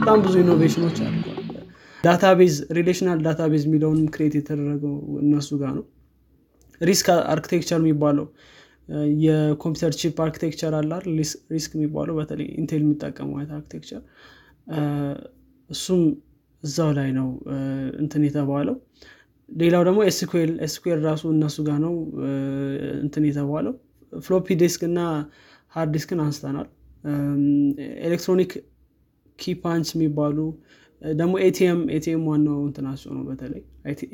በጣም ብዙ innovation ኦች አድርጓል database relational database የሚለውንም create የተደረገው እነሱ ጋር ነው RISC architecture የሚባለው የኮምፒውተር chip architecture አላር RISC የሚባለው በተለይ ኢንቴል የሚጠቀሙ አይነት architecture። እሱም እዛው ላይ ነው እንትን የተባለው። ሌላው ደግሞ SQL SQL ራሱ እነሱ ጋር ነው እንትን የተባለው። floppy disk እና hard disk ን አንስተናል። electronic keypunch የሚባሉ ደግሞ ATM ATM ዋናው እንትናቸው ነው በተለይ።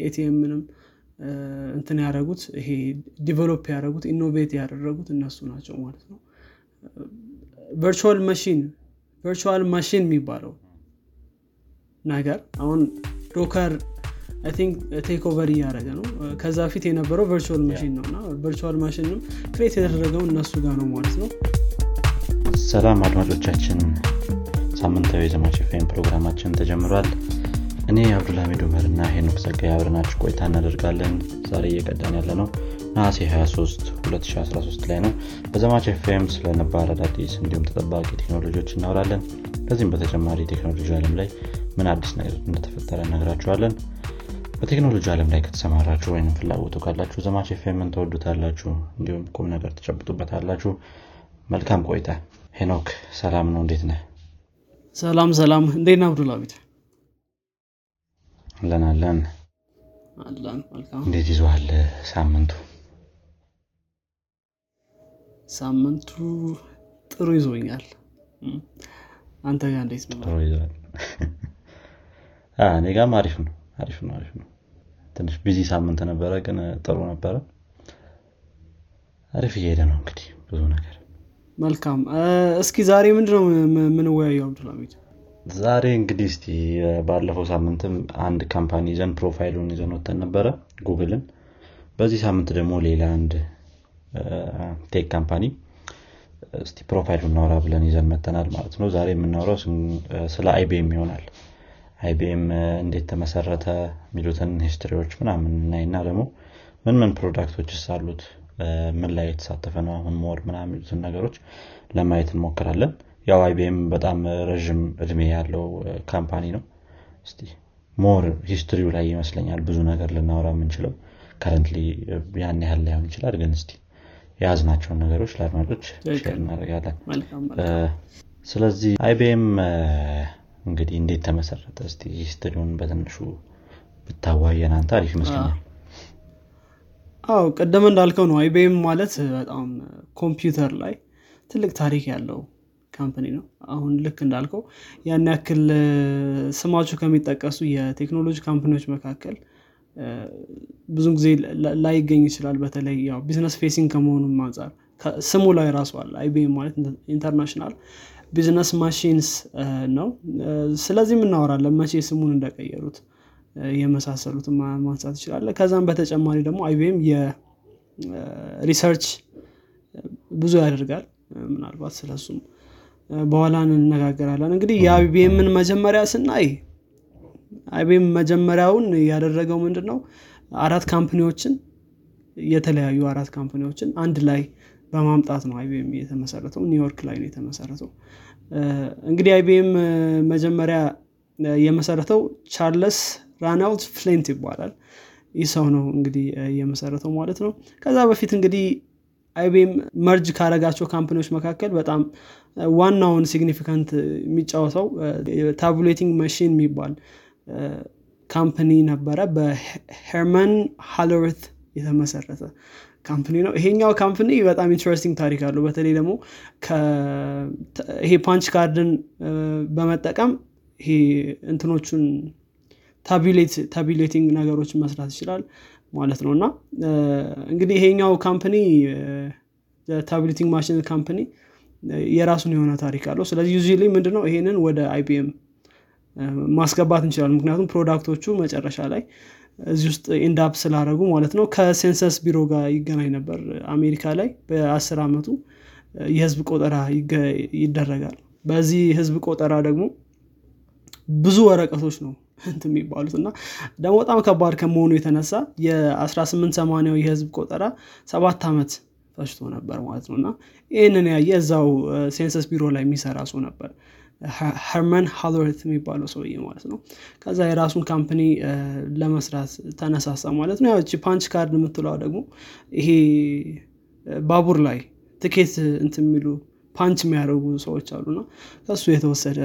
ATM ንም እንትን ያደረጉት ይሄ develop ያደረጉት innovate ያደረጉት እነሱ ናቸው ማለት ነው። virtual machine virtual machine የሚባለው ነገር አሁን Docker take over እያደረገ ነው። ከዛ ፊት የነበረው virtual machine ነው እና virtual machine ም create የተደረገው እነሱ ጋር ነው ማለት ነው። ሰላም አድማጮቻችን ሳምንታዊ የዘማች ፌም ፕሮግራማችን ተጀምሯል እኔ አብዱልሐሚድ ኡመር እና ሄኖክ ጸጋይ አብረናችሁ ቆይታ እናደርጋለን። ዛሬ እየቀዳን ያለ ነው ነሐሴ 23 2013 ላይ ነው። በዘማች ኤፍኤም ስለ ነባር አዳዲስ እንዲሁም ተጠባቂ ቴክኖሎጂዎች እናወራለን። ከዚህም በተጨማሪ ቴክኖሎጂ ዓለም ላይ ምን አዲስ ነገር እንደተፈጠረ እነግራችኋለን። በቴክኖሎጂ ዓለም ላይ ከተሰማራችሁ ወይም ፍላጎቱ ካላችሁ ዘማች ኤፍኤምን ተወዱታላችሁ እንዲሁም ቁም ነገር ትጨብጡበታላችሁ መልካም ቆይታ። ሄኖክ ሰላም ነው። እንዴት ነህ? ሰላም ሰላም። እንዴት ነው አብዱልሀሚድ አለን አለን እንዴት ይዘዋል ሳምንቱ? ሳምንቱ ጥሩ ይዞኛል። አንተ ጋር እንዴት ነው? ጥሩ እኔ ጋም አሪፍ ነው አሪፍ ነው አሪፍ ነው። ትንሽ busy ሳምንት ነበረ ግን ጥሩ ነበረ። አሪፍ እየሄደ ነው እንግዲህ ብዙ ነገር። መልካም። እስኪ ዛሬ ምንድነው ም- ምንወያየው? አብዱልሀሚድ ዛሬ እንግዲህ እስቲ ባለፈው ሳምንትም አንድ company ይዘን profile ኡን ይዘን ወተን ነበረ ጉግልን በዚህ ሳምንት ደግሞ ሌላ አንድ tech company እስቲ profile ኡ እናውራ ብለን ይዘን መተናል ማለት ነው። ዛሬ የምናውረው ስለ IBM ይሆናል። IBM እንዴት ተመሰረተ የሚሉትን history ዎች ምናምን እናይና ደግሞ ምን ምን product ኦችስ አሉት? ምን ላይ የተሳተፈ ነው? አሁን more ምናምን ነገሮች ለማየት እንሞክራለን ያው IBM በጣም ረዥም እድሜ ያለው company ነው። እስቲ more history ው ላይ ይመስለኛል ብዙ ነገር ልናወራ የምንችለው። currently ያን ያህል ላይሆን ይችላል ግን እስቲ የያዝናቸውን ነገሮች ለአድማጮች share እናደርጋለን። ስለዚህ IBM እንግዲህ እንዴት ተመሰረተ? እስቲ history ውን በትንሹ ብታዋየን አንተ አሪፍ ይመስለኛል። አዎ ቅድም እንዳልከው ነው። IBM ማለት በጣም ኮምፒውተር ላይ ትልቅ ታሪክ ያለው company ነው። አሁን ልክ እንዳልከው ያን ያክል ስማቸው ከሚጠቀሱ የቴክኖሎጂ company ዎች መካከል ብዙ ጊዜ ላይገኝ ይችላል። በተለይ ያው business facing ከመሆኑም አንጻር ስሙ ላይ ራሱ አለ። IBM ማለት International Business Machines ነው። ስለዚህ እናወራለን መቼ ስሙን እንደቀየሩት ማ- ማንሳት ይችላል ከዛም በተጨማሪ ደግሞ IBM የ research ብዙ ያደርጋል። ምናልባት ስለሱም በኋላ እንነጋገራለን። እንግዲህ የ IBM ን መጀመሪያ ስናይ IBM መጀመሪያውን ያደረገው ምንድን ነው አራት company ዎችን የተለያዩ አራት company ዎችን አንድ ላይ በማምጣት ነው IBM የተመሰረተው ኒውዮርክ ላይ ነው የተመሰረተው። እንግዲህ IBM መጀመሪያ የመሰረተው ቻርለስ ራንሌት ፍሊንት ይባላል። ይህ ሰው ነው እንግዲህ የመሰረተው ማለት ነው። ከዛ በፊት እንግዲህ IBM merge ካረጋቸው company ዎች መካከል በጣም ዋናውን significant የሚጫወተው Tabulating Machine የሚባል company ነበረ። በሄርመን ሆለሪት የተመሰረተ company ነው። ይሄኛው company በጣም interesting ታሪክ አለው። በተለይ ደግሞ ይሄ punch card ን በመጠቀም ይሄ እንትኖቹን tabulating ነገሮችን መስራት ይችላል ማለት ነው። እና እንግዲህ ይሄኛው company Tabulating Machine Company የራሱን የሆነ ታሪክ አለው። ስለዚህ usually ምንድነው? ይሄንን ወደ IBM ማስገባት እንችላለን። ምክንያቱም product ኦቹ መጨረሻ ላይ እዚህ ውስጥ end up ስላደረጉ ማለት ነው። ከ census ቢሮ ጋር ይገናኝ ነበር። አሜሪካ ላይ በአስር ዓመቱ የህዝብ ቆጠራ ይደረጋል። በዚህ ህዝብ ቆጠራ ደግሞ ብዙ ወረቀቶች ነው እንት የሚባሉት። እና ደግሞ በጣም ከባድ ከመሆኑ የተነሳ የ1880 የህዝብ ቆጠራ ሰባት ዓመት ፈጅቶ ነበር ማለት ነው። እና ይህንን ያየ እዛው census ቢሮ ላይ የሚሰራ ሰው ነበር። ሄርመን ሆለሪት የሚባለው ሰውዬ ማለት ነው። ከዛ የራሱን company ለመስራት ተነሳሳ ማለት ነው። ያቺ punch card የምትለዋ ደግሞ ይሄ ባቡር ላይ ትኬት እንት የሚሉ punch የሚያደርጉ ሰዎች አሉና ከሱ የተወሰደ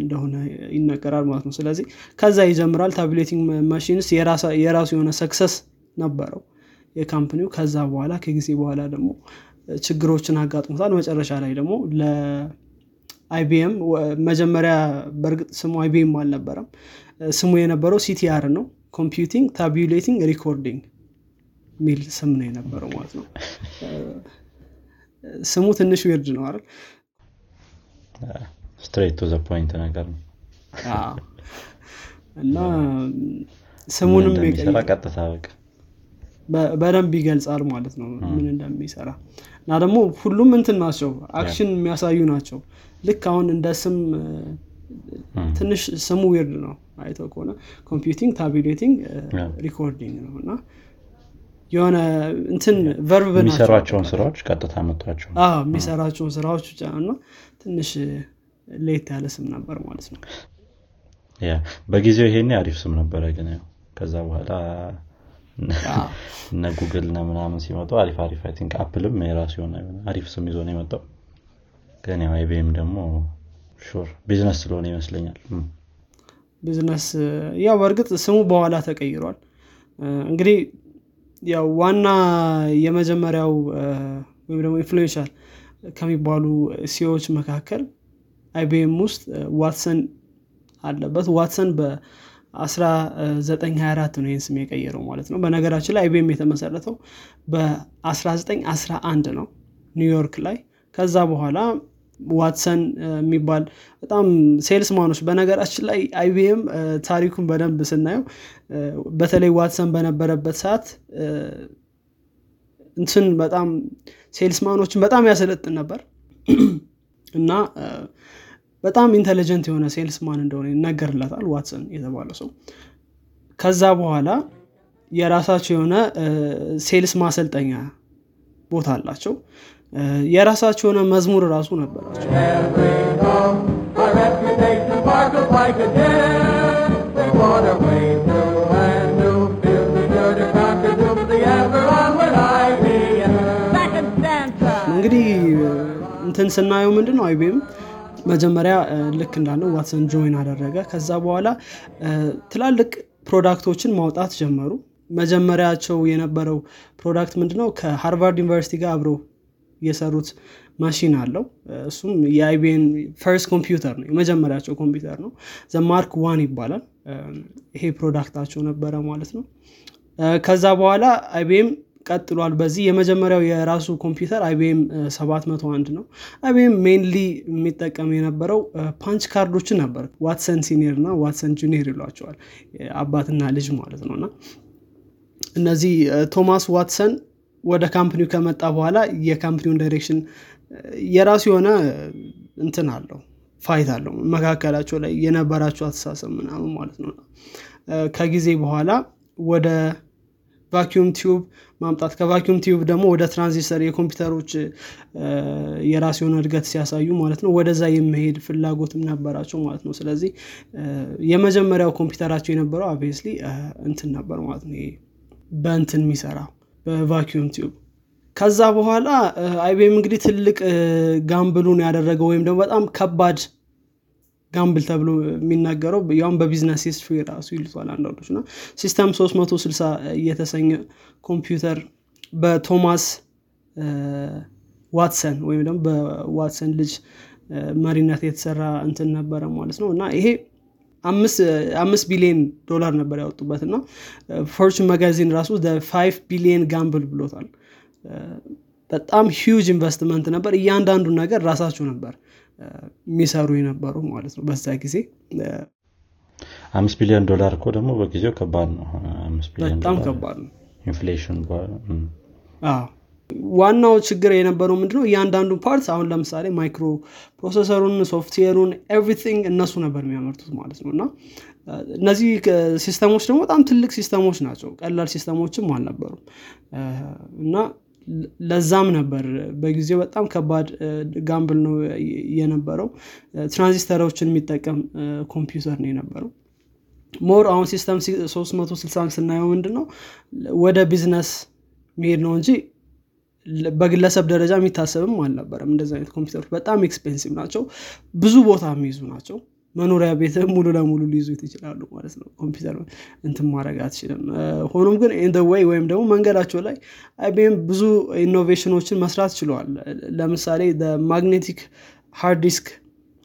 እንደሆነ ይነገራል ማለት ነው። ስለዚህ ከዛ ይጀምራል Tabulating Machines የራሱ የሆነ success ነበረው የ company ው ከዛ በኋላ ከጊዜ በኋላ ደግሞ ችግሮችን አጋጥሞታል። መጨረሻ ላይ ደግሞ ለ IBM መጀመሪያ በእርግጥ ስሙ IBM አልነበረም። ስሙ የነበረው CTR ነው። Computing Tabulating Recording ሚል ስም ነው የነበረው ማለት ነው። ስሙ ትንሽ weird ነው አይደል? straight to point ነገር ነው። እና ስሙንም ቀጥታ በቃ በደንብ ይገልጻል ማለት ነው ምን እንደሚሰራ። እና ደግሞ ሁሉም እንትን ናቸው action የሚያሳዩ ናቸው። ልክ አሁን እንደ ስም ትንሽ ስሙ weird ነው አይተው ከሆነ። Computing Tabulating Recording ነው እና የሆነ እንትን verb የሚሰሯቸውን ስራዎች ቀጥታ መጥቷቸው። የሚሰራቸውን ስራዎች ብቻ እና ትንሽ late ያለ ስም ነበር ማለት ነው። በጊዜው ይሄኔ አሪፍ ስም ነበረ ግን ከዛ በኋላ እነ ጉግል ነ ምናምን ሲመጡ አሪፍ አሪፍ I think Apple ም የራሱ የሆነ አሪፍ ስም ይዞ ነው የመጣው። ግን ያው IBM ደግሞ sure business ስለሆነ ይመስለኛል። ቢዝነስ ያው በእርግጥ ስሙ በኋላ ተቀይሯል። እንግዲህ ያው ዋና የመጀመሪያው ወይም ደግሞ influential ከሚባሉ CEO ዎች መካከል IBM ውስጥ ዋትሰን አለበት። ዋትሰን በ1924 ነው ይህን ስም የቀየረው ማለት ነው። በነገራችን ላይ IBM የተመሰረተው በ1911 ነው ኒውዮርክ ላይ። ከዛ በኋላ ዋትሰን የሚባል በጣም salesman ኖች በነገራችን ላይ IBM ታሪኩን በደንብ ስናየው በተለይ ዋትሰን በነበረበት ሰዓት እንትን በጣም salesman ኖችን በጣም ያሰለጥን ነበር። እና በጣም intelligent የሆነ salesman እንደሆነ ይነገርለታል ዋትሰን የተባለው ሰው። ከዛ በኋላ የራሳቸው የሆነ sales ማሰልጠኛ ቦታ አላቸው። የራሳቸው የሆነ መዝሙር ራሱ ነበራቸው። እንግዲህ እንትን ስናየው ምንድን ነው IBM መጀመሪያ ልክ እንዳለው ዋትሰን join አደረገ። ከዛ በኋላ ትላልቅ product ኦችን ማውጣት ጀመሩ። መጀመሪያቸው የነበረው product ምንድነው? ከሃርቫርድ ዩኒቨርሲቲ ጋር አብረው የሰሩት ማሽን አለው። እሱም የ IBM ን first computer ነው። የመጀመሪያቸው ኮምፒውተር ነው። the Mark One ይባላል። ይሄ product ኣቸው ነበረ ማለት ነው። ከዛ በኋላ IBM ቀጥሏል። በዚህ የመጀመሪያው የራሱ ኮምፒውተር IBM 701 ነው። IBM mainly የሚጠቀም የነበረው punch card ኦችን ነበር። ዋትሰን senior እና ዋትሰን junior ይሏቸዋል። አባትና ልጅ ማለት ነው። እና እነዚህ ቶማስ ዋትሰን ወደ company ው ከመጣ በኋላ የ company ውን direction የራሱ የሆነ እንትን አለው fight አለው። መካከላቸው ላይ የነበራቸው አተሳሰብ ምናምን ማለት ነው። ከጊዜ በኋላ ወደ vacuum tube ማምጣት። ከ vacuum tube ደግሞ ወደ ትራንዚስተር የኮምፒውተሮች የራሱ የሆነ እድገት ሲያሳዩ ማለት ነው ወደዛ የመሄድ ፍላጎትም ነበራቸው ማለት ነው። ስለዚህ የመጀመሪያው ኮምፒውተራቸው የነበረው obviously እንትን ነበር ማለት ነው በእንትን የሚሰራው በ vacuum tube። ከዛ በኋላ IBM እንግዲህ ትልቅ gamble ኡን ያደረገው ወይም ደግሞ በጣም ከባድ gamble ተብሎ የሚናገረው ያውም በ business history ራሱ ይሉታል አንዳንዶች እና System 360 እየተሰኘ ኮምፒውተር በቶማስ ዋትሰን ወይም ደግሞ በዋትሰን ልጅ መሪነት የተሰራ እንትን ነበረ ማለት ነው። እና ይሄ አምስት ቢሊዮን ዶላር ነበር ያወጡበት እና Fortune magazine ራሱ five billion gamble ብሎታል። በጣም huge investment ነበር። እያንዳንዱ ነገር ራሳቸው ነበር የሚሰሩ የነበሩ ማለት ነው በዛ ጊዜ። አምስት ቢሊዮን ዶላር እኮ ደግሞ በጊዜው ከባድ ነው። 15 ቢሊዮን በጣም ከባድ ነው። inflation ዋናው ችግር የነበረው ምንድነው? እያንዳንዱ part አሁን ለምሳሌ microprocessor ኡን software ኡን everything እነሱ ነበር የሚያመርቱት ማለት ነው። እና እነዚህ system ኦች ደግሞ በጣም ትልቅ system ኦች ናቸው። ቀላል system ኦችም አልነበሩም። እና ለዛም ነበር በጊዜው በጣም ከባድ gamble ነው የነበረው። ትራንዚስተሮችን የሚጠቀም ኮምፒውተር ነው የነበረው። more አሁን System 360 ስናየው ምንድን ነው ወደ ቢዝነስ መሄድ ነው እንጂ በግለሰብ ደረጃ የሚታሰብም አልነበረም እንደዚህ አይነት ኮምፒውተሮች። በጣም expensive ናቸው። ብዙ ቦታ የሚይዙ ናቸው መኖሪያ ቤት ሙሉ ለሙሉ ሊይዙት ይችላሉ ማለት ነው። ኮምፒውተር እንትን ማድረግ አትችልም። ሆኖም ግን in way ወይም ደግሞ መንገዳቸው ላይ IBM ብዙ innovation ኦችን መስራት ችለዋል ለምሳሌ magnetic hard disk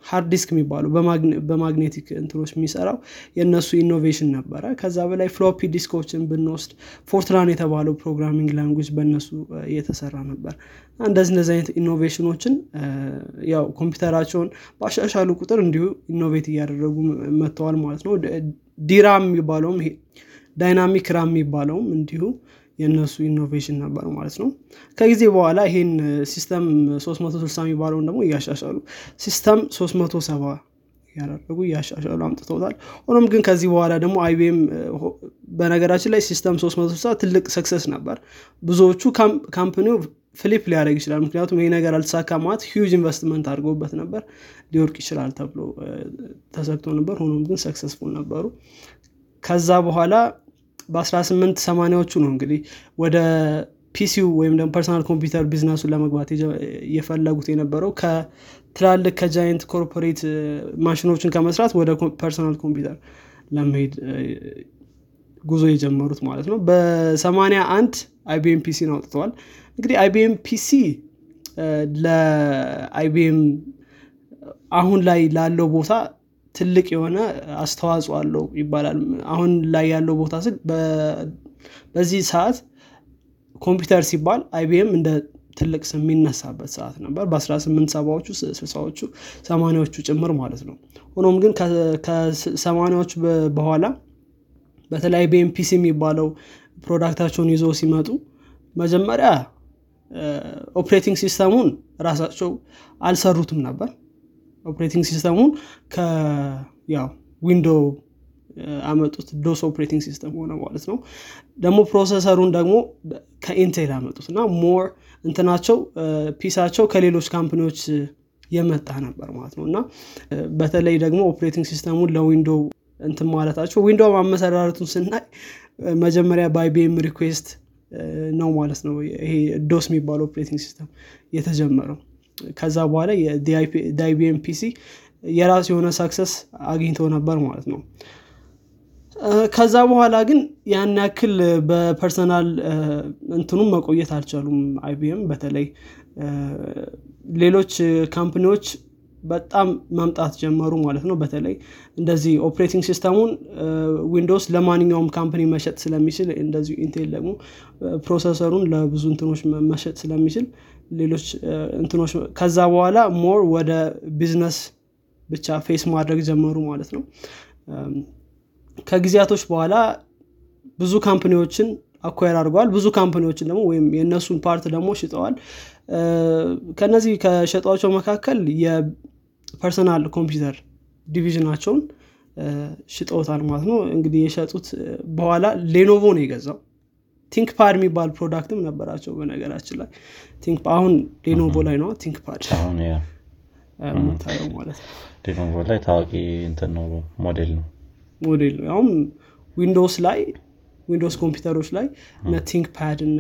hard disk የሚባለው በ magne- በ magnetic እንትኖች የሚሰራው የእነሱ innovation ነበረ። ከዛ በላይ floppy disk ኦችን ብንወስድ Fortran የተባለው programming language በእነሱ እ፣ የተሰራ ነበር። እንደዚህ እንደዚህ አይነት innovation ኦችን እ፣ ያው ኮምፒውተራቸውን ባሻሻሉ ቁጥር እንዲሁ innovate እያደረጉ መጥተዋል ማለት ነው። DRAM የሚባለውም ይሄ dynamic RAM የሚባለውም እንዲሁ የእነሱ innovation ነበር ማለት ነው። ከጊዜ በኋላ ይሄን System 360 የሚባለውን ደግሞ እያሻሻሉ System 370 ያደረጉ እያሻሻሉ አምጥተውታል። ሆኖም ግን ከዚህ በኋላ ደግሞ IBM በነገራችን ላይ System 360 ትልቅ success ነበር። ብዙዎቹ com- company ው flop ሊያደርግ ይችላል። ምክንያቱም ይህ ነገር አልተሳካ ማለት huge investment አድርገውበት ነበር። ሊወድቅ ይችላል ተብሎ ተሰግቶ ነበር። ሆኖም ግን successful ነበሩ። ከዛ በኋላ በ1880ዎቹ ነው እንግዲህ ወደ PC ው ወይም ደግሞ personal computer business ኡን ለመግባት የፈለጉት የነበረው ከትላልቅ ከ giant corporate machine ኦችን ከመስራት ወደ personal computer ለመሄድ ጉዞ የጀመሩት ማለት ነው። በሰማኒያ አንድ IBM PC ን አውጥተዋል። እንግዲህ አይቢኤም ፒሲ ለአይቢኤም አሁን ላይ ላለው ቦታ ትልቅ የሆነ አስተዋጽኦ አለው ይባላል። አሁን ላይ ያለው ቦታ ስል በዚህ ሰዓት ኮምፒውተር ሲባል አይቢኤም እንደ ትልቅ ስም የሚነሳበት ሰዓት ነበር። በ18 ሰባዎቹ ስልሳዎቹ ሰማኒያዎቹ ጭምር ማለት ነው። ሆኖም ግን ከሰማኒያዎቹ በኋላ በተለይ IBM PC የሚባለው product ኣቸውን ይዘው ሲመጡ መጀመሪያ operating system ኡን ራሳቸው አልሰሩትም ነበር operating system ኡን ከያው Window አመጡት DOS operating system ሆነ ማለት ነው። ደግሞ processor ኡን ደግሞ ከ Intel አመጡት እና more እንትናቸው PC ኣቸው ከሌሎች company ዎች የመጣ ነበር ማለት ነው። እና በተለይ ደግሞ operating system ኡን ለ Window እንትን ማለታቸው Window አመሰራረቱን ስናይ መጀመሪያ በ IBM request ነው ማለት ነው። ይሄ DOS የሚባለው operating system የተጀመረው ከዛ በኋላ የ IBM PC የራሱ የሆነ success አግኝተው ነበር ማለት ነው። ከዛ በኋላ ግን ያን ያክል በ personal እንትኑም መቆየት አልቻሉም IBM። በተለይ ሌሎች company ዎች በጣም መምጣት ጀመሩ ማለት ነው። በተለይ እንደዚህ operating system ኡን Windows ለማንኛውም company መሸጥ ስለሚችል እንደዚሁ Intel ደግሞ processor ኡን ለብዙ እንትኖች መሸጥ ስለሚችል ሌሎች እንትኖች ከዛ በኋላ more ወደ ቢዝነስ ብቻ face ማድረግ ጀመሩ ማለት ነው። ከጊዜያቶች በኋላ ብዙ company ዎችን acquire አድርገዋል። ብዙ company ዎችን ደግሞ ወይም የእነሱን part ደግሞ ሽጠዋል። ከነዚህ ከሸጧቸው መካከል የ personal computer division ኣቸውን ሽጠውታል ማለት ነው። እንግዲህ የሸጡት በኋላ Lenovo ነው የገዛው ThinkPad የሚባል product ም ነበራቸው በነገራችን ላይ። Think አሁን Lenovo ላይ ነው ThinkPad። የምታየው ማለት ነው። Lenovo ላይ ታዋቂ እንትን ነው ሞዴል ነው። ሞዴል ነው። አሁን Windows ላይ Windows ኮምፒውተሮች ላይ እነ ThinkPad እነ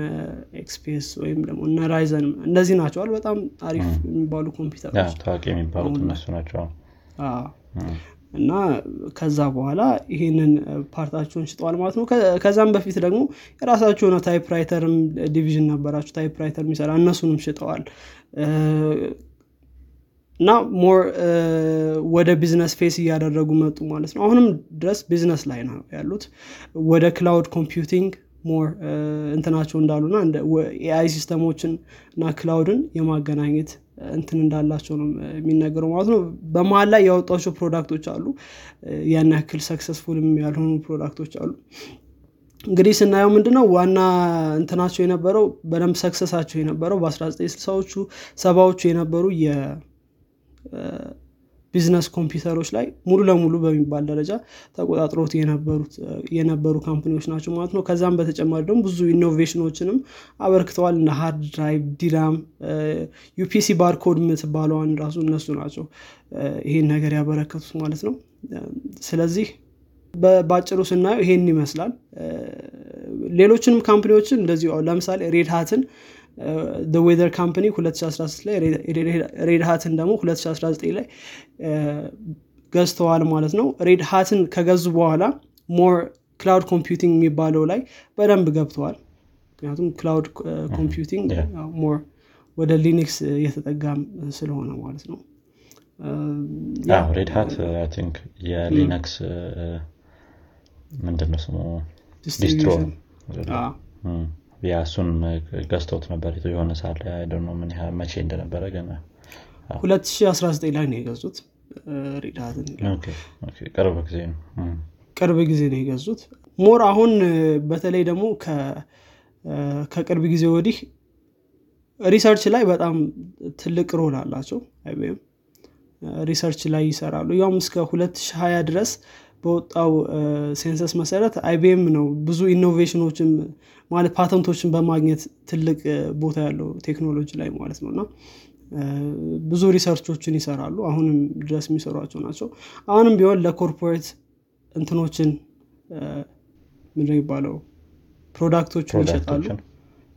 XPS ወይም ደግሞ እነ Ryzen እነዚህ ናቸው በጣም አሪፍ የሚባሉ ኮምፒውተሮች ታዋቂ የሚባሉት እነሱ ናቸው እና ከዛ በኋላ ይሄንን part ኣቸውን ሽጠዋል ማለት ነው። ከዛም በፊት ደግሞ የራሳቸው የሆነ typewriter ም division ነበራቸው typewriter የሚሰራ እነሱንም ሽጠዋል። እና more ወደ business face እያደረጉ መጡ ማለት ነው። አሁንም ድረስ ቢዝነስ ላይ ነው ያሉት። ወደ cloud computing more እንትናቸው እንዳሉና AI system ኦችን እና cloud ን የማገናኘት እንትን እንዳላቸው ነው የሚነገረው ማለት ነው። በመሀል ላይ ያወጧቸው product ኦች አሉ። ያን ያክል successful ም ያልሆኑ product ኦች አሉ። እንግዲህ ስናየው ምንድነው? ዋና እንትናቸው የነበረው በደንብ success ኣቸው የነበረው በ1960ዎቹ ሰባዎቹ የነበሩ የቢዝነስ ኮምፒውተሮች ላይ ሙሉ ለሙሉ በሚባል ደረጃ ተቆጣጥሮት የነበሩ company ዎች ናቸው ማለት ነው። ከዛም በተጨማሪ ደግሞ ብዙ innovation ኦችንም አበርክተዋል። እንደ hard drive DRAM UPC barcode የምትባለዋን ራሱ እነሱ ናቸው ይሄን ነገር ያበረከቱት ማለት ነው። ስለዚህ በአጭሩ ስናየው ይሄን ይመስላል። ሌሎችንም company ዎችን እንደዚሁ ለምሳሌ Red Hat ን Weather Company 2016 ላይ Red Hat ን ደግሞ 2019 ላይ ገዝተዋል ማለት ነው። Red Hat ን ከገዙ በኋላ more cloud computing የሚባለው ላይ በደንብ ገብተዋል። ምክንያቱም cloud computing more ወደ Linux እየተጠጋም ስለሆነ ማለት ነው። I think የ Linux ምንድነው ስሙ? distro እሱን ገዝተውት ነበር። የሆነ ሳለ ነው ምን ያህል መቼ እንደነበረ ገና 2019 ላይ ነው የገዙት። ቅርብ ጊዜ ነው። ቅርብ ጊዜ ነው የገዙት። more አሁን በተለይ ደግሞ ከቅርብ ጊዜ ወዲህ research ላይ በጣም ትልቅ role አላቸው። IBM Research ላይ ይሰራሉ። ያውም እስከ 2020 ድረስ በወጣው census መሰረት IBM ነው ብዙ innovation ኦችን ማለት ፓተንቶችን በማግኘት ትልቅ ቦታ ያለው ቴክኖሎጂ ላይ ማለት ነው። እና ብዙ research ኦችን ይሰራሉ አሁንም ድረስ የሚሰሯቸው ናቸው። አሁንም ቢሆን ለ corporate እንትኖችን ምንድ የሚባለው? product ኦችን ይሸጣሉ።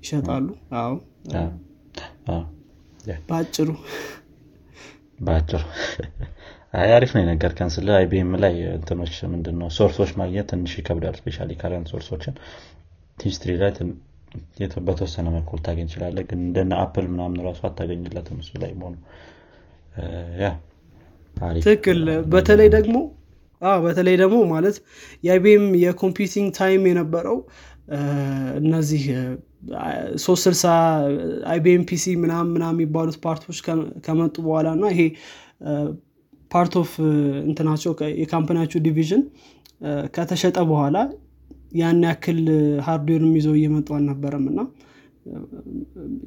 ይሸጣሉ። አዎ። በአጭሩ። በአጭሩ አሪፍ ነው የነገርከን ስለ IBM ላይ እንትኖች ምንድነው source ኦች ማግኘት ትንሽ ይከብዳል especially current source ኦችን history ላይ በተወሰነ መልኩ ልታገኝ ይችላለ ግን እንደነ Apple ምናምን ራሱ አታገኝለትም እሱ ላይ መሆኑ። ትክክል። በተለይ ደግሞ በተለይ ደግሞ ማለት የ IBM የ computing time የነበረው እነዚህ ሶስት ስልሳ IBM PC ምናም ምናም የሚባሉት part ኦች ከመጡ በኋላ እና ይሄ part of እንትናቸው የ company ያቸው division ከተሸጠ በኋላ ያን ያክል hardware ም ይዘው እየመጡ አልነበረም እና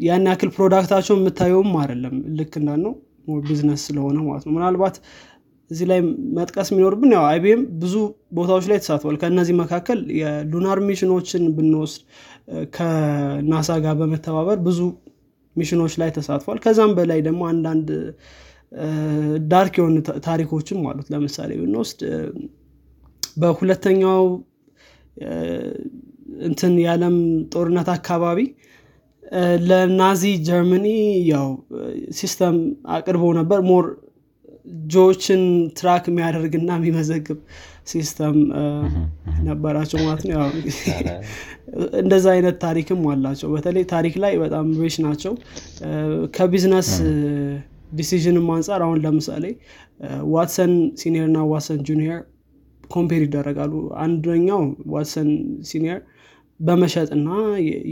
ያን ያክል product ኣቸው የምታየውም አይደለም። ልክ እንዳልነው ቢዝነስ ስለሆነ ማለት ነው። ምናልባት እዚህ ላይ መጥቀስ የሚኖርብን ያው IBM ብዙ ቦታዎች ላይ ተሳትፏል። ከእነዚህ መካከል የ lunar mission ኦችን ብንወስድ ከ NASA ጋር በመተባበር ብዙ mission ኦች ላይ ተሳትፏል። ከዛም በላይ ደግሞ አንዳንድ dark የሆኑ ታሪኮችም አሉት ለምሳሌ ብንወስድ በሁለተኛው እንትን የዓለም ጦርነት አካባቢ ለ Nazi Germany ያው system አቅርበው ነበር። more Jew ዎችን track የሚያደርግና የሚመዘግብ system ነበራቸው ማለት ነው። እንደዛ አይነት ታሪክም አላቸው። በተለይ ታሪክ ላይ በጣም rich ናቸው። ከ business decision ም አንጻር አሁን ለምሳሌ Watson Senior እና Watson Junior compare ይደረጋሉ። አንደኛው Watson Senior በመሸጥና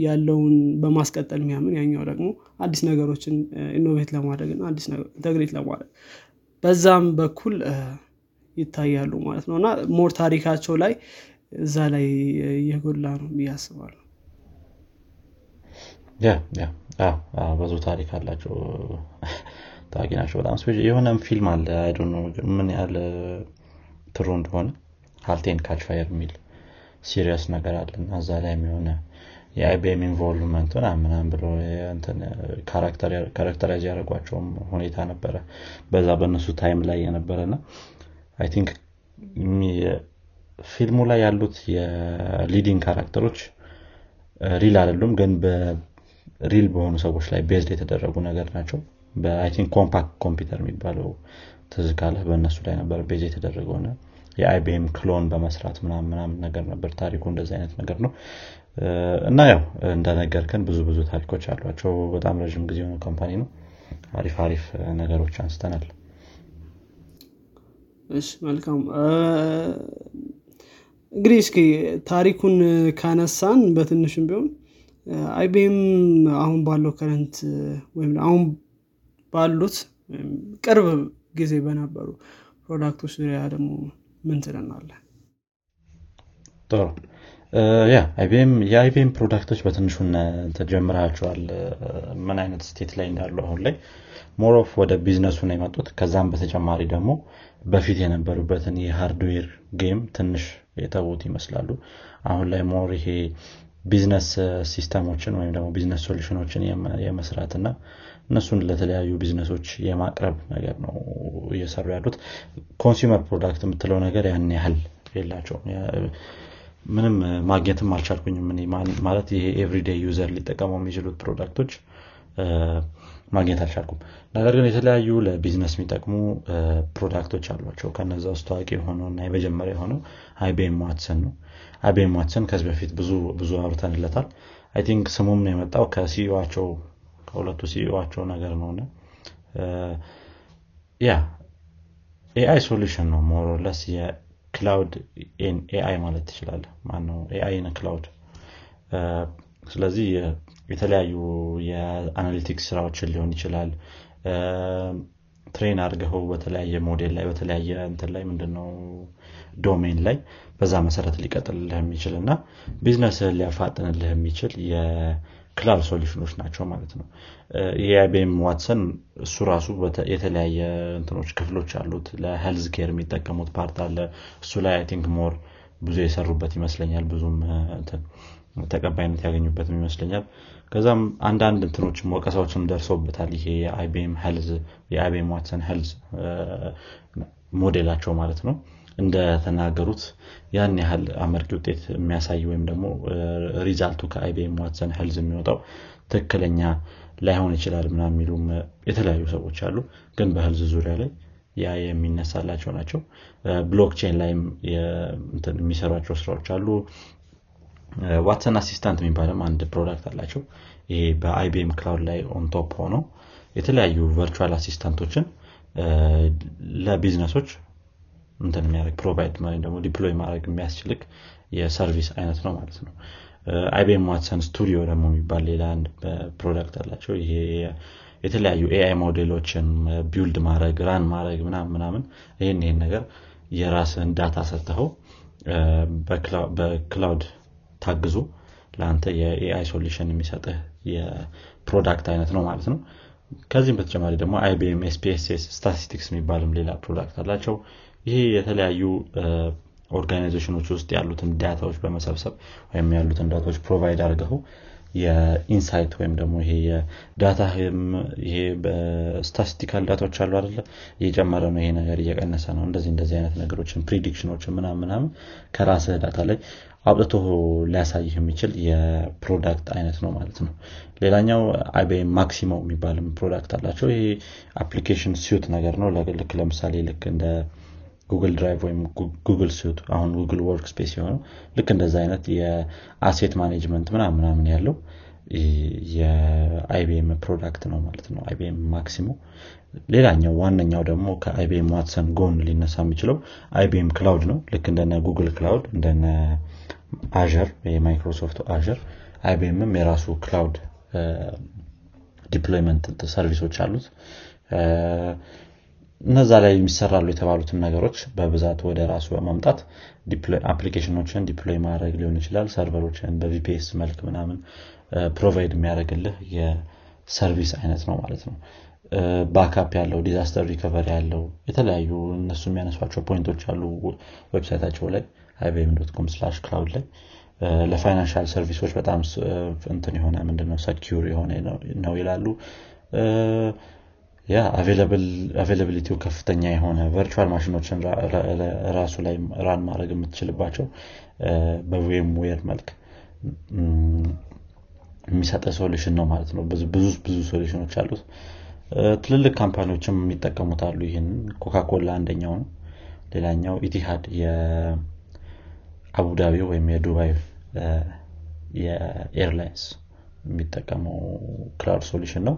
ያለውን በማስቀጠል የሚያምን ያኛው ደግሞ አዲስ ነገሮችን innovate ለማድረግ እና አዲስ integrate ለማድረግ በዛም በኩል ይታያሉ ማለት ነው። እና more ታሪካቸው ላይ እዛ ላይ እየጎላ ነው አስባለሁ። ብዙ ታሪክ አላቸው ታዋቂ ናቸው በጣም የሆነም ፊልም አለ። ምን ያህል true እንደሆነ Halt and Catch Fire የሚል series ነገር አለ እና እዛ ላይ የሆነ የ IBM involvement ምናምን ብሎ characterize ያደረጓቸውም ሁኔታ ነበረ። በዛ በእነሱ time ላይ የነበረ ና I think ፊልሙ ላይ ያሉት የ leading character ኦች real አይደሉም ግን በ real በሆኑ ሰዎች ላይ based የተደረጉ ነገር ናቸው በ I think Compaq Computer የሚባለው ትዝ ካለህ በእነሱ ላይ ነበር base የተደረገው ና የ IBM clone በመስራት ምናምን ምናምን ነገር ነበር ታሪኩ እንደዚህ አይነት ነገር ነው። እና ያው እንደነገርከን ብዙ ብዙ ታሪኮች አሏቸው። በጣም ረዥም ጊዜ የሆነ company ነው። አሪፍ አሪፍ ነገሮች አንስተናል። እሺ መልካም። እንግዲህ እስኪ ታሪኩን ካነሳን በትንሹም ቢሆን IBM አሁን ባለው current ወይም አሁን ባሉት ቅርብ ጊዜ በነበሩ product ኦች ዙሪያ ደግሞ ምን ትለናለ ጥሩ። የ IBM product ኦች በትንሹ ተጀምራቸዋል ምን አይነት state ላይ እንዳሉ አሁን ላይ more of ወደ ቢዝነሱ ነው የመጡት። ከዛም በተጨማሪ ደግሞ በፊት የነበሩበትን የ hardware game ትንሽ የተዉት ይመስላሉ። አሁን ላይ more ይሄ business system ኦችን ወይም ደግሞ business solution ኦችን የመስራት እና እነሱን ለተለያዩ ቢዝነሶች የማቅረብ ነገር ነው እየሰሩ ያሉት። consumer product የምትለው ነገር ያን ያህል የላቸውም። ምንም ማግኘትም አልቻልኩኝም ማለት ይሄ everyday user ሊጠቀመው የሚችሉት product ኦች ማግኘት አልቻልኩም። ነገር ግን የተለያዩ ለቢዝነስ የሚጠቅሙ product ኦች አሏቸው። ከነዛ ውስጥ ታዋቂ የሆነው እና የመጀመሪያ የሆነው IBM Watson ነው። IBM Watson ከዚህ በፊት ብዙ ብዙ አውርተንለታል። I think ስሙም የመጣው ከ CEO ዋቸው ከሁለቱ CEO ዋቸው ነገር ነውና ያ AI solution ነው more or less የ cloud AI ማለት ትችላለ ማነው? AI cloud። ስለዚህ የተለያዩ የ analytics ስራዎችን ሊሆን ይችላል። train አድርገው በተለያየ ሞዴል ላይ በተለያየ እንትን ላይ ምንድነው? domain ላይ በዛ መሰረት ሊቀጥልልህ የሚችል እና ቢዝነስህን ሊያፋጥንልህ የሚችል የ cloud solution ኦች ናቸው ማለት ነው። የ IBM Watson እሱ ራሱ የተለያየ እንትኖች ክፍሎች አሉት። ለ health care የሚጠቀሙት part አለ። እሱ ላይ I think more ብዙ የሰሩበት ይመስለኛል። ብዙም ተቀባይነት ያገኙበትም ይመስለኛል። ከዛም አንዳንድ እንትኖችም ወቀሳዎችም ደርሰውበታል። ይሄ የ IBM Watson health model ኣቸው ማለት ነው እንደተናገሩት ያን ያህል አመርቂ ውጤት የሚያሳይ ወይም ደግሞ result ኡ ከ IBM Watson Health የሚወጣው ትክክለኛ ላይሆን ይችላል ምናም የሚሉም የተለያዩ ሰዎች አሉ። ግን በ health ዙሪያ ላይ ያ የሚነሳላቸው ናቸው። blockchain ላይም የሚሰሯቸው ስራዎች አሉ። Watson Assistant የሚባልም አንድ product አላቸው። ይሄ በ IBM Cloud ላይ on top ሆነው የተለያዩ virtual assistant ኦችን ለ business ኦች እንትን የሚያደርግ provide ደግሞ deploy ማድረግ የሚያስችልክ የ service አይነት ነው ማለት ነው። IBM Watson Studio ደግሞ የሚባል ሌላ አንድ product አላቸው። ይሄ የተለያዩ AI model ኦችን build ማድረግ run ማድረግ ምናምን ምናምን ይህን ይህን ነገር የራስህን data ሰጥተኸው በ cloud ታግዞ ለአንተ የ AI solution የሚሰጥህ የ product አይነት ነው ማለት ነው። ከዚህም በተጨማሪ ደግሞ IBM SPSS Statistics የሚባልም ሌላ product አላቸው ይሄ የተለያዩ organization ኦች ውስጥ ያሉትን data ዎች በመሰብሰብ ወይም ያሉትን data ዎች provide አድርገው የ insight ወይም ደግሞ ይሄ የ data ይሄ በ statistical data ዎች አሉ አደለ እየጨመረ ነው ይሄ ነገር እየቀነሰ ነው እንደዚህ እንደዚህ አይነት ነገሮችን prediction ኦችን ምናምን ምናምን ከራስህ data ላይ አውጥቶ ሊያሳይህ የሚችል የ product አይነት ነው ማለት ነው። ሌላኛው IBM Maximo የሚባልም product አላቸው። ይሄ application suite ነገር ነው። ልክ ለምሳሌ ልክ እንደ Google Drive ወይም Google Suite አሁን Google Workspace የሆነው ልክ እንደዛ አይነት የ asset management ምናምን ያለው የ IBM product ነው ማለት ነው። IBM Maximo ሌላኛው ዋነኛው ደግሞ ከ IBM Watson ጎን ሊነሳ የሚችለው IBM Cloud ነው። ልክ እንደነ Google Cloud እንደነ አዙር የ Microsoft አዙር IBM ም የራሱ cloud deployment service ኦች አሉት እነዛ ላይ የሚሰራሉ የተባሉትን ነገሮች በብዛት ወደ ራሱ በማምጣት application ኦችን deploy ማድረግ ሊሆን ይችላል። server ኦችን በ VPS መልክ ምናምን provide የሚያደርግልህ የ service አይነት ነው ማለት ነው። backup ያለው disaster recovery ያለው የተለያዩ እነሱ የሚያነሷቸው point ኦች አሉ website ኣቸው ላይ IBM dot com slash cloud ላይ። ለ financial service ኦች በጣም እንትን የሆነ ምንድነው? secure የሆነ ነው ይላሉ ያ availability ው ከፍተኛ የሆነ virtual machine ኦችን ራሱ ላይ run ማድረግ የምትችልባቸው በ VMware መልክ የሚሰጠ solution ነው ማለት ነው። ብዙ ብዙ solution ኦች አሉት። ትልልቅ company ዎችም የሚጠቀሙት አሉ። ይህን ኮካኮላ አንደኛው ነው። ሌላኛው ኢቲሃድ የአቡዳቢ ወይም የዱባይ የ airlines የሚጠቀመው cloud solution ነው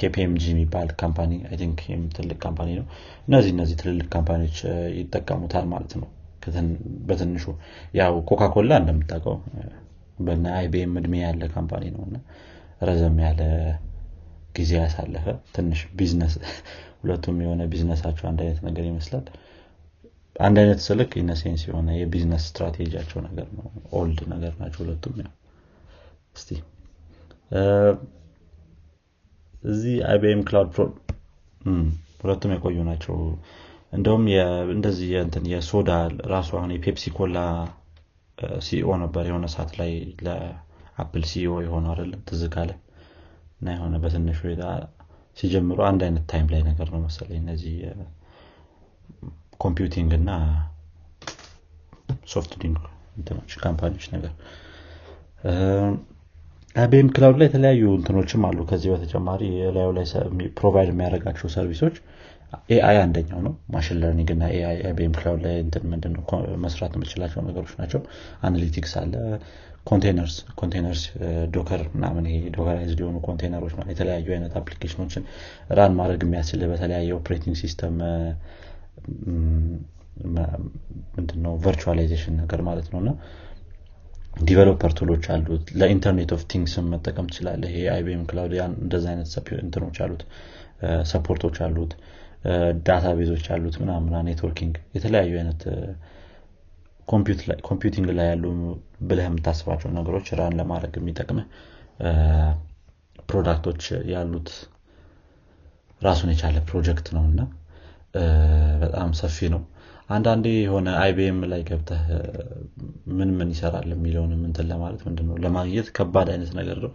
KPMG የሚባል company think ትልቅ company ነው። እነዚህ እነዚህ ትልልቅ company ዎች ይጠቀሙታል ማለት ነው በትንሹ ያው ኮካኮላ እንደምታውቀው በና IBM እድሜ ያለ company ነው እና ረዘም ያለ ጊዜ ያሳለፈ ትንሽ ቢዝነስ ሁለቱም የሆነ ቢዝነሳቸው አንድ አይነት ነገር ይመስላል። አንድ አይነት ስልክ ኢነሴንስ የሆነ የቢዝነስ ስትራቴጂያቸው ነገር ነው ኦልድ ነገር ናቸው ሁለቱም ያው እዚህ አይቢኤም ክላውድ ሁለቱም የቆዩ ናቸው። እንደውም እንደዚህ የእንትን የሶዳ ራሱ አሁን የፔፕሲ ኮላ ሲኦ ነበር የሆነ ሰዓት ላይ ለአፕል ሲኦ የሆነው አይደለም ትዝ እና የሆነ በትንሹ ሲጀምሩ አንድ አይነት time ላይ ነገር ነው መሰለኝ እነዚህ computing እና እንትኖች company ዎች ነገር IBM Cloud ላይ የተለያዩ እንትኖችም አሉ። ከዚህ በተጨማሪ የላዩ ላይ provide የሚያደርጋቸው service ኦች AI አንደኛው ነው። machine learning እና AI IBM Cloud ላይ እንትን ምንድን ነው ኮ- መስራት የምችላቸው ነገሮች ናቸው። analytics አለ containers containers Docker ምናምን ይሄ dockerized የሆኑ ኮንቴነሮች ማለት የተለያዩ አይነት application ኦችን run ማድረግ የሚያስችል በተለያየ operating system ምንድነው virtualization ነገር ማለት ነው። እና developer tool ኦች አሉት። ለ Internet of Things ም መጠቀም ትችላለህ። ይሄ IBM Cloud እንደዚ አይነት እንትኖች አሉት። support ኦች አሉት። database ኦች አሉት ምናምና networking የተለያዩ አይነት computing ላይ ያሉ ብለህ የምታስባቸው ነገሮች run ለማድረግ የሚጠቅምህ product ኦች ያሉት ራሱን የቻለ ፕሮጀክት ነው እና በጣም ሰፊ ነው አንዳንዴ የሆነ IBM ላይ ገብተህ ምን ምን ይሰራል የሚለውንም እንትን ለማለት ምንድነው? ለማግኘት ከባድ አይነት ነገር ነው።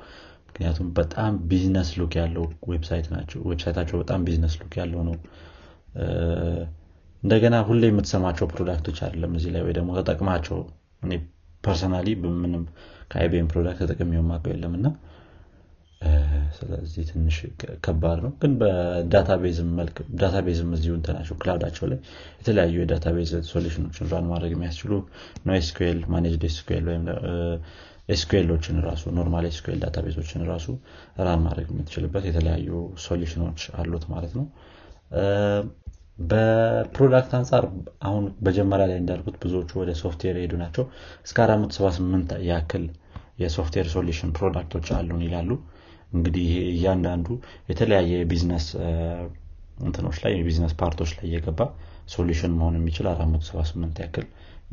ምክንያቱም በጣም business look ያለው website ናቸው። website ኣቸው በጣም business look ያለው ነው። እንደገና ሁሌ የምትሰማቸው product ኦች አይደለም እዚህ ላይ ወይ ደግሞ ተጠቅማቸው። እኔ personally ምንም ከ IBM product ተጠቅሜ የማውቀው የለም። እና ስለዚህ ትንሽ ከባድ ነው። ግን በ database ም መልክ እዚሁ እንትናቸው cloud ኣቸው ላይ የተለያዩ የ database solution ኦችን run ማድረግ የሚያስችሉ NoSQL managed SQL ወይም SQL ኦችን ራሱ normal SQL database ኦችን ራሱ run ማድረግ የምትችልበት የተለያዩ solution ኦች አሉት ማለት ነው። በ product አንጻር አሁን መጀመሪያ ላይ እንዳልኩት ብዙዎቹ ወደ ሶፍትዌር የሄዱ ናቸው። እስከ 478 ያክል የሶፍትዌር ሶሉሽን ፕሮዳክቶች አሉን ይላሉ እንግዲህ እያንዳንዱ የተለያየ የቢዝነስ እ፣ እንትኖች ላይ የ business part ኦች ላይ እየገባ solution መሆን የሚችል 478 ያክል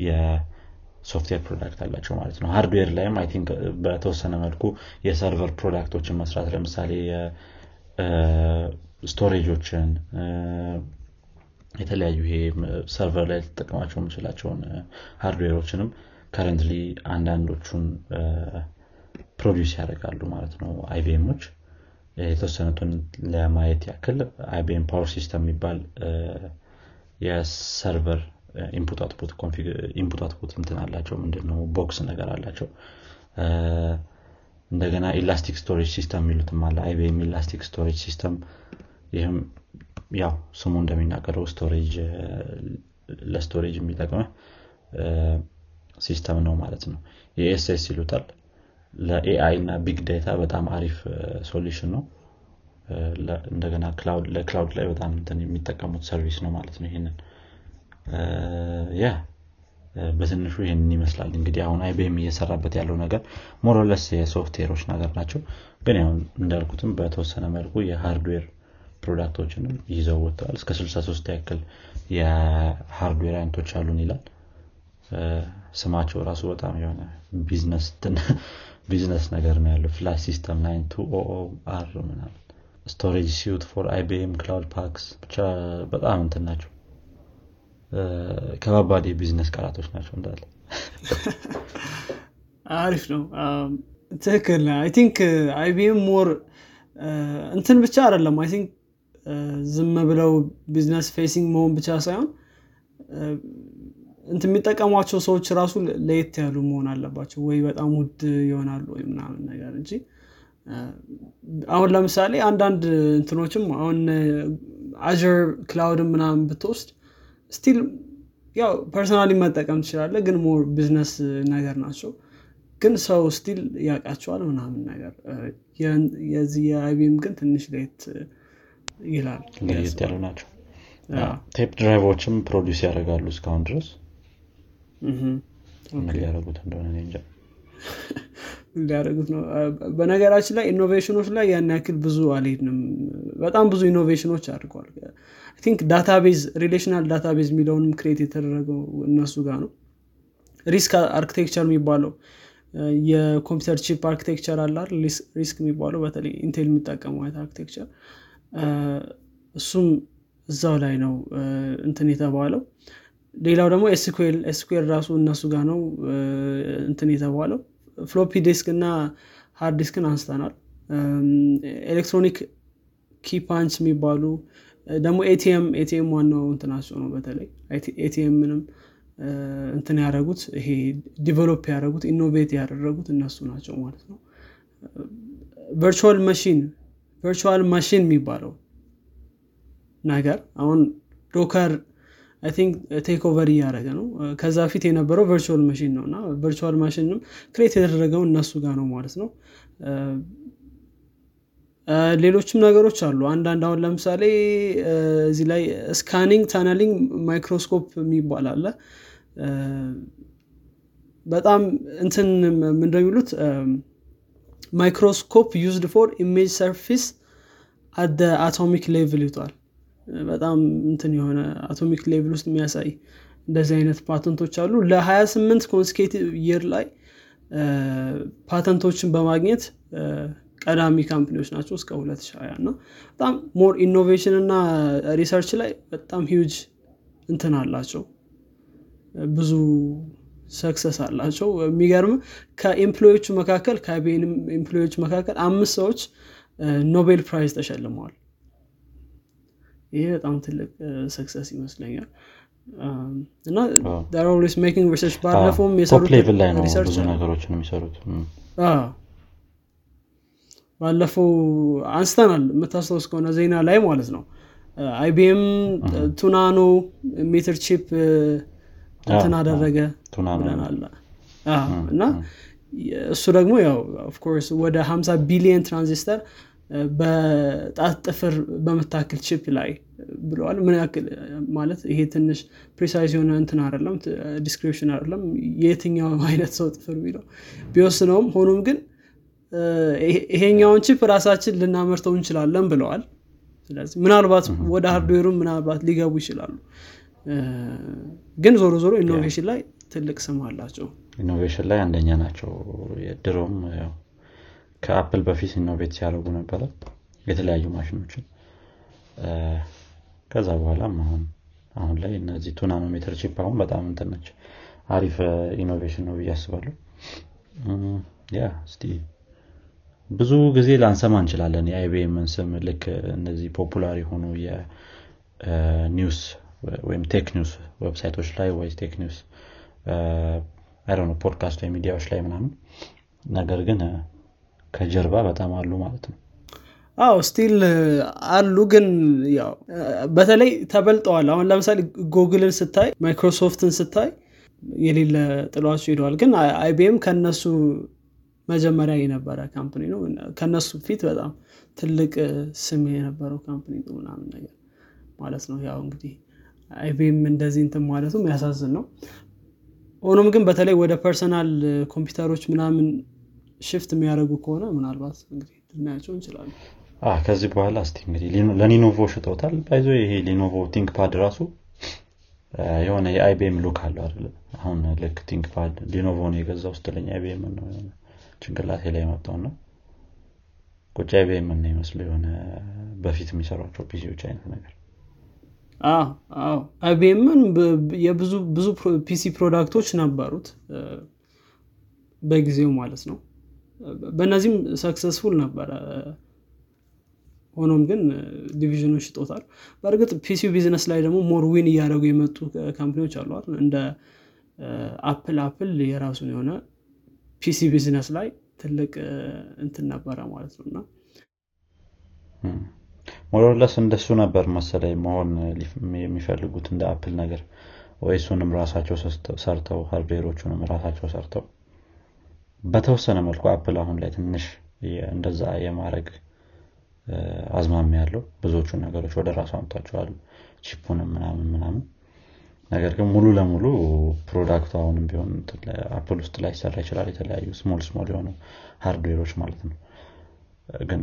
የ software product አላቸው ማለት ነው። hardware ላይም I think በተወሰነ መልኩ የ server product ኦችን መስራት ለምሳሌ storage ኦችን የተለያዩ ይሄ server ላይ ልትጠቀማቸው የምችላቸውን hardware ኦችንም currently አንዳንዶቹን produce ያደርጋሉ ማለት ነው IBM ኦች። የተወሰኑትን ለማየት ያክል IBM Power System የሚባል የ server input output እንትን አላቸው። ምንድነው? box ነገር አላቸው። እንደገና Elastic Storage System የሚሉትም አለ። IBM Elastic Storage System ይህም ያው ስሙ እንደሚናገረው storage ለ storage የሚጠቅመው system ነው ማለት ነው። ESS ይሉታል ለ AI እና big data በጣም አሪፍ solution ነው። እንደገና cloud- ለ cloud ላይ በጣም የሚጠቀሙት service ነው ማለት ነው ይህንን እ፣ ያ በትንሹ ይህንን ይመስላል። እንግዲህ አሁን IBM እየሰራበት ያለው ነገር ሞሮለስ የሶፍትዌሮች ነገር ናቸው። ግን ያው እንዳልኩትም በተወሰነ መልኩ የ hardware product ኦችንም ይዘው ወጥተዋል። እስከ 63 ያክል የ hardware አይነቶች አሉን ይላል። ስማቸው ራሱ በጣም የሆነ business business ነገር ነው ያለው። FlashSystem nine two R ምናምን። Storage Suite for IBM Cloud Paks ብቻ በጣም እንትን ናቸው። ከባባድ የቢዝነስ ቃላቶች ናቸው እንዳለ። አሪፍ ነው። ትክክል I think IBM more እንትን ብቻ አይደለም። I think ዝም ብለው business facing መሆን ብቻ ሳይሆን እንትን የሚጠቀሟቸው ሰዎች ራሱ ለየት ያሉ መሆን አለባቸው። ወይ በጣም ውድ ይሆናሉ ወይ ምናምን ነገር እንጂ። አሁን ለምሳሌ አንዳንድ እንትኖችም አሁን Azure cloud ን ምናምን ብትወስድ still ያው personally መጠቀም ትችላለ ግን more business ነገር ናቸው። ግን ሰው still ያውቃቸዋል ምናምን ነገር የዚህ የ IBM ግን ትንሽ ለየት ይላል። ለየት ያሉ ናቸው። tape drive ኦችም produce ያደርጋሉ እስካሁን ድረስ ሊያደርጉት እንደሆነ እንጃ። ሊያደርጉት ነው? በነገራችን ላይ innovation ኦች ላይ ያን ያክል ብዙ አልሄድንም። በጣም ብዙ innovation ኦች አድርገዋል። think database relational database የሚለውንም create የተደረገው እነሱ ጋር ነው። RISC architecture የሚባለው የኮምፒውተር chip architecture አላል RISC የሚባለው በተለይ Intel የሚጠቀመው አይነት architecture እሱም እዛው ላይ ነው እንትን የተባለው ሌላው ደግሞ SQL SQL ራሱ እነሱ ጋር ነው እንትን የተባለው። floppy disk እና hard disk ን አንስተናል። electronic keypunch የሚባሉ ደግሞ ATM ATM ዋናው እንትናቸው ነው በተለይ ATM ንም እንትን ያደረጉት ይሄ develop ያደረጉት innovate ያደረጉት እነሱ ናቸው ማለት ነው። virtual machine virtual machine የሚባለው ነገር አሁን Docker think take over እያደረገ ነው. ከዛ ፊት የነበረው virtual machine ነው እና virtual machine ም create የተደረገው እነሱ ጋር ነው ማለት ነው። ሌሎችም ነገሮች አሉ። አንዳንድ አሁን ለምሳሌ እዚህ ላይ scanning tunneling microscope የሚባል አለ። በጣም እንትን ምንደሚሉት microscope used for image surface at the atomic level ይቷል በጣም እንትን የሆነ atomic level ውስጥ የሚያሳይ እንደዚህ አይነት ፓተንቶች አሉ። ለ28 consecutive year ላይ ፓተንቶችን በማግኘት ቀዳሚ company ዎች ናቸው እስከ 2020 እና በጣም more innovation እና research ላይ በጣም ሂውጅ እንትን አላቸው። ብዙ success አላቸው። የሚገርም ከ employee ኦቹ መካከል ከ IBM employee ኦች መካከል አምስት ሰዎች Nobel Prize ተሸልመዋል ይሄ በጣም ትልቅ success ይመስለኛል። እና always making research ባለፈውም የሰሩት level ላይ ነው ብዙ ነገሮችን የሚሰሩት። ባለፈው አንስተናል የምታስታውስ ከሆነ ዜና ላይ ማለት ነው። አይቢኤም two nanometer chip እንትን አደረገ ብለናል። እና እሱ ደግሞ ያው of course ወደ 50 ቢሊየን ትራንዚስተር በጣት ጥፍር በምታክል chip ላይ ብለዋል። ምን ያክል ማለት ይሄ ትንሽ precise የሆነ እንትን አይደለም description አይደለም የትኛው አይነት ሰው ጥፍር ቢለው ቢወስነውም ሆኖም ግን ይሄኛውን chip ራሳችን ልናመርተው እንችላለን ብለዋል። ስለዚህ ምናልባት ወደ hardware ኡም ምናልባት ሊገቡ ይችላሉ። ግን ዞሮ ዞሮ innovation ላይ ትልቅ ስም አላቸው። innovation ላይ አንደኛ ናቸው። ድሮም ከአፕል በፊት innovate ሲያደርጉ ነበረ የተለያዩ ማሽኖችን። ከዛ በኋላም አሁን አሁን ላይ እነዚህ two nanometer chip አሁን በጣም እንትን ነች አሪፍ innovation ነው ብዬ አስባለሁ። ያው እስቲ ብዙ ጊዜ ላንሰማ እንችላለን። የአይቢኤምን ስም ልክ እነዚህ popular የሆኑ የ news ወይም tech news website ኦች ላይ ወይ tech news podcast ወይ ሚዲያዎች ላይ ምናምን ነገር ግን ከጀርባ በጣም አሉ ማለት ነው። አዎ still አሉ ግን ያው በተለይ ተበልጠዋል። አሁን ለምሳሌ ጉግልን ስታይ ማይክሮሶፍትን ስታይ የሌለ ጥሏቸው ሄደዋል ግን አይቢኤም ከነሱ መጀመሪያ የነበረ company ነው። ከነሱ ፊት በጣም ትልቅ ስም የነበረው company ነው ምናምን ነገር ማለት ነው። ያው እንግዲህ አይቢኤም እንደዚህ እንትን ማለቱም ያሳዝን ነው። ሆኖም ግን በተለይ ወደ personal ኮምፒውተሮች ምናምን shift የሚያደርጉ ከሆነ ምናልባት እንግዲህ ልናያቸው እንችላለን። ከዚህ በኋላ እስቲ እንግዲህ ለኒኖቮ ሽጠውታል ባይዞ ይሄ ሊኖቮ ቲንክ ፓድ ራሱ የሆነ የአይቢኤም ሉክ አለው አይደለ? አሁን ልክ ቲንክ ፓድ ሊኖቮ ነው የገዛ ውስጥ ለኝ አይቢኤም ነው የሆነ ጭንቅላቴ ላይ መጣው ነው ቁጭ አይቢኤም ነው ይመስሉ የሆነ በፊት የሚሰሯቸው ፒሲዎች አይነት ነገር። አይቢኤምን የብዙ ብዙ ፒሲ ፕሮዳክቶች ነበሩት በጊዜው ማለት ነው በእነዚህም successful ነበረ። ሆኖም ግን division ኦች ሽጦታል። በእርግጥ PC business ላይ ደግሞ more win እያደረጉ የመጡ company ዎች አሉ እንደ አፕል አፕል የራሱን የሆነ PC business ላይ ትልቅ እንትን ነበረ ማለት ነው። እና more or less እንደሱ ነበር መሰለኝ መሆን የሚፈልጉት እንደ አፕል ነገር። ወይ እሱንም ራሳቸው ሰርተው hardware ኦቹንም ራሳቸው ሰርተው በተወሰነ መልኩ አፕል አሁን ላይ ትንሽ እንደዛ የማድረግ አዝማሚያ አለው ብዙዎቹ ነገሮች ወደ ራሱ አምጥቷቸዋል chip ኡንም ምናምን ምናምን። ነገር ግን ሙሉ ለሙሉ product ኡ አሁንም ቢሆን አፕል ውስጥ ላይ ሰራ ይችላል። የተለያዩ small small የሆኑ hardware ኦች ማለት ነው።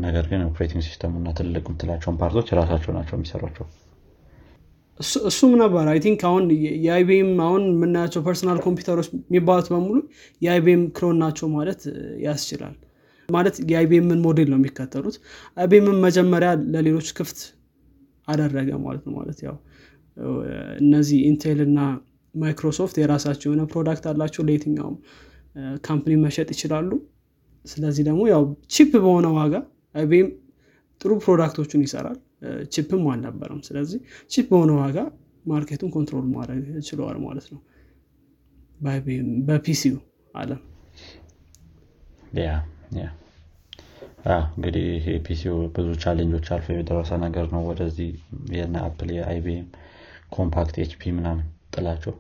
ነገር ግን operating system ኡ እና ትልቅ የምትላቸውን part ኦች ራሳቸው ናቸው የሚሰሯቸው እሱም ነበር? I think አሁን የአይቢኤም አሁን የምናያቸው personal ኮምፒውተሮች የሚባሉት በሙሉ የአይቢኤም clone ናቸው ማለት ያስችላል። ማለት የአይቢኤምን ሞዴል ነው የሚከተሉት። አይቢኤምን መጀመሪያ ለሌሎች ክፍት አደረገ ማለት ነው ማለት ያው እነዚህ ኢንቴል እና ማይክሮሶፍት የራሳቸው የሆነ product አላቸው ለየትኛውም company መሸጥ ይችላሉ። ስለዚህ ደግሞ ያው cheap በሆነ ዋጋ አይቢኤም ጥሩ product ኦችን ይሰራል cheap ም አልነበረም። ስለዚህ cheap በሆነ ዋጋ market ኡን control ማድረግ ችለዋል ማለት ነው። በ PC ው አለም። እንግዲህ ይሄ PC ው ብዙ challenge ኦች አልፎ የደረሰ ነገር ነው። ወደዚህ የነ አፕል የአይቢኤም ኮምፓክት ኤችፒ ምናምን ጥላቸው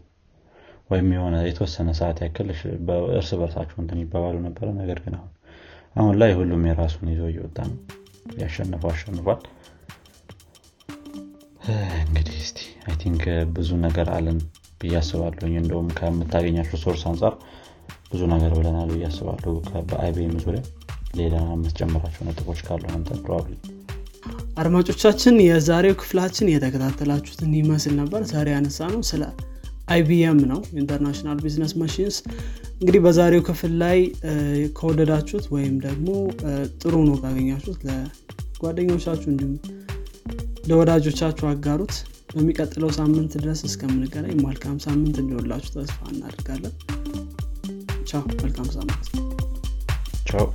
ወይም የሆነ የተወሰነ ሰዓት ያክል እርስ በርሳቸው እንትን ይባባሉ ነበረ። ነገር ግን አሁን አሁን ላይ ሁሉም የራሱን ይዞ እየወጣ ነው። ያሸነፈው አሸንፏል እንግዲህ እስቲ I think ብዙ ነገር አለን ብዬ አስባለሁ እንደውም ከምታገኛቸው source አንጻር ብዙ ነገር ብለናል ብዬ አስባለሁ። ዙሪያ ሌላ የምትጨምራቸው ነጥቦች ካሉ አንተ አድማጮቻችን የዛሬው ክፍላችን የተከታተላችሁትን ይመስል ነበር። ዛሬ ያነሳነው ስለ አይቢኤም ነው ኢንተርናሽናል ቢዝነስ ማሽንስ እንግዲህ በዛሬው ክፍል ላይ እ፣ ከወደዳችሁት ወይም ደግሞ እ፣ ጥሩ ነው ካገኛችሁት ለጓደኞቻችሁ እንዲሁም ለወዳጆቻችሁ አጋሩት። በሚቀጥለው ሳምንት ድረስ እስከምንገናኝ መልካም ሳምንት እንዲሆንላችሁ ተስፋ እናደርጋለን። ቻው መልካም ሳምንት። ቻው